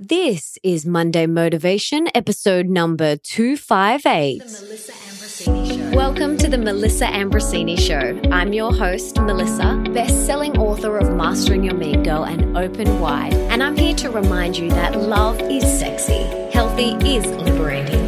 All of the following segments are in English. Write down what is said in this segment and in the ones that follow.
This is Monday Motivation, episode number 258. Welcome to the Melissa Ambrosini Show. I'm your host, Melissa, best selling author of Mastering Your Mean Girl and Open Wide. And I'm here to remind you that love is sexy, healthy is liberating,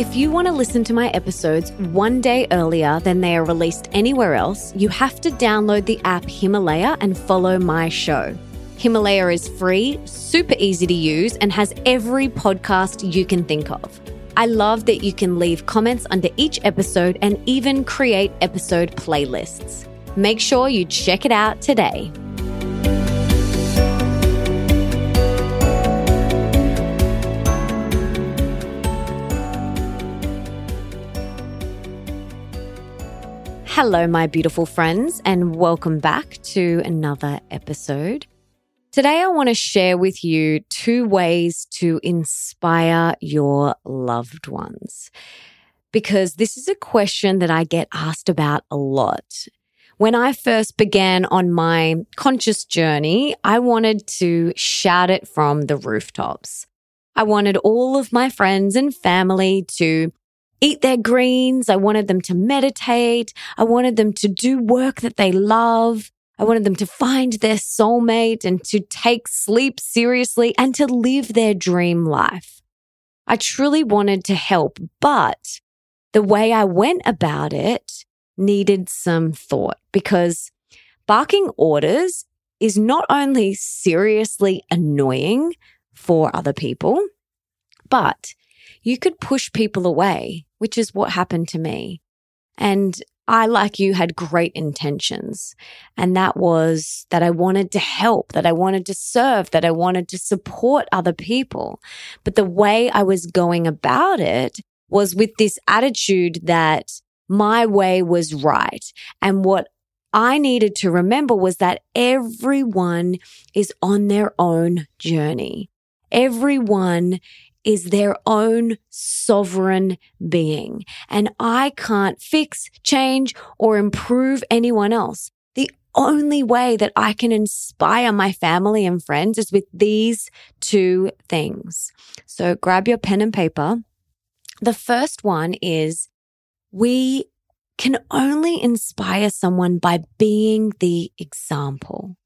If you want to listen to my episodes one day earlier than they are released anywhere else, you have to download the app Himalaya and follow my show. Himalaya is free, super easy to use, and has every podcast you can think of. I love that you can leave comments under each episode and even create episode playlists. Make sure you check it out today. Hello, my beautiful friends, and welcome back to another episode. Today, I want to share with you two ways to inspire your loved ones. Because this is a question that I get asked about a lot. When I first began on my conscious journey, I wanted to shout it from the rooftops. I wanted all of my friends and family to eat their greens. I wanted them to meditate. I wanted them to do work that they love. I wanted them to find their soulmate and to take sleep seriously and to live their dream life. I truly wanted to help, but the way I went about it needed some thought because barking orders is not only seriously annoying for other people, but you could push people away, which is what happened to me. And I, like you, had great intentions. And that was that I wanted to help, that I wanted to serve, that I wanted to support other people. But the way I was going about it was with this attitude that my way was right. And what I needed to remember was that everyone is on their own journey. Everyone is their own sovereign being. And I can't fix, change, or improve anyone else. The only way that I can inspire my family and friends is with these two things. So grab your pen and paper. The first one is we can only inspire someone by being the example.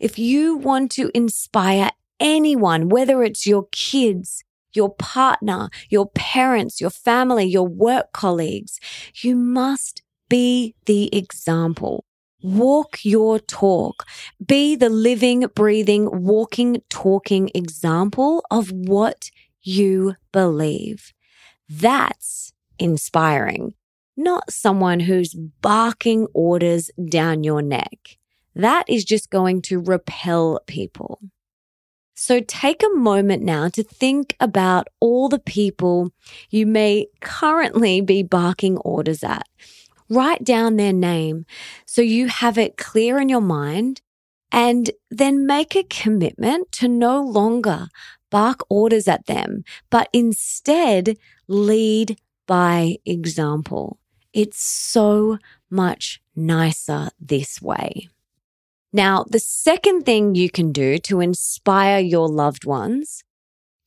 If you want to inspire anyone, whether it's your kids, your partner, your parents, your family, your work colleagues. You must be the example. Walk your talk. Be the living, breathing, walking, talking example of what you believe. That's inspiring, not someone who's barking orders down your neck. That is just going to repel people. So take a moment now to think about all the people you may currently be barking orders at. Write down their name so you have it clear in your mind and then make a commitment to no longer bark orders at them, but instead lead by example. It's so much nicer this way. Now, the second thing you can do to inspire your loved ones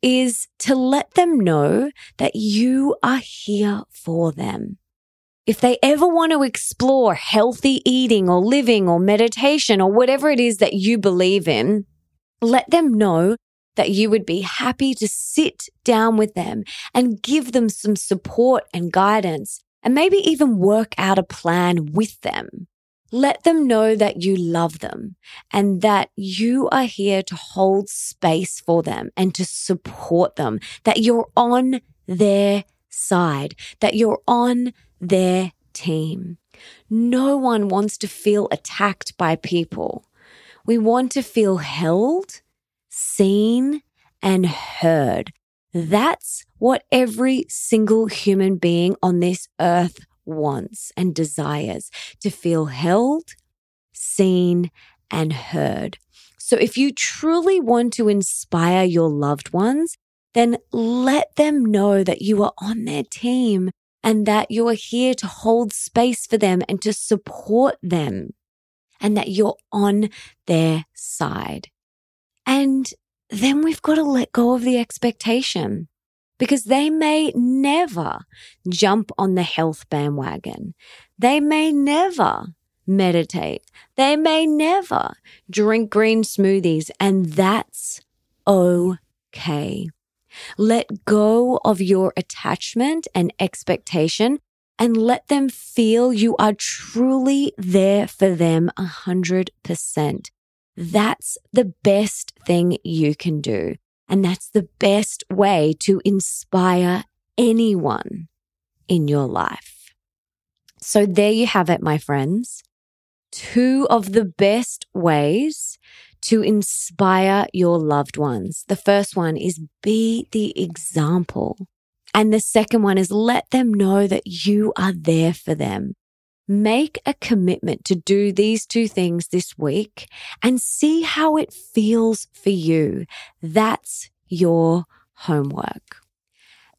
is to let them know that you are here for them. If they ever want to explore healthy eating or living or meditation or whatever it is that you believe in, let them know that you would be happy to sit down with them and give them some support and guidance and maybe even work out a plan with them. Let them know that you love them and that you are here to hold space for them and to support them, that you're on their side, that you're on their team. No one wants to feel attacked by people. We want to feel held, seen, and heard. That's what every single human being on this earth wants and desires to feel held, seen, and heard. So if you truly want to inspire your loved ones, then let them know that you are on their team and that you are here to hold space for them and to support them and that you're on their side. And then we've got to let go of the expectation because they may never jump on the health bandwagon. They may never meditate. They may never drink green smoothies, and that's okay. Let go of your attachment and expectation and let them feel you are truly there for them a hundred percent. That's the best thing you can do. And that's the best way to inspire anyone in your life. So there you have it, my friends. Two of the best ways to inspire your loved ones. The first one is be the example. And the second one is let them know that you are there for them. Make a commitment to do these two things this week and see how it feels for you. That's your homework.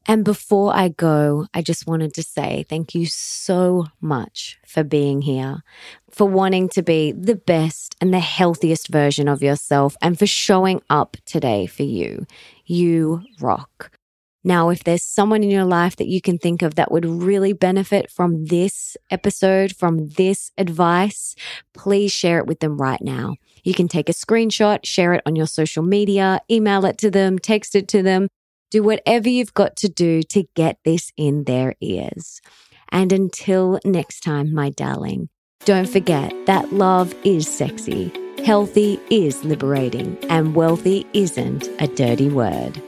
And before I go, I just wanted to say thank you so much for being here, for wanting to be the best and the healthiest version of yourself, and for showing up today for you. You rock. Now, if there's someone in your life that you can think of that would really benefit from this episode, from this advice, please share it with them right now. You can take a screenshot, share it on your social media, email it to them, text it to them do whatever you've got to do to get this in their ears. And until next time, my darling, don't forget that love is sexy, healthy is liberating, and wealthy isn't a dirty word.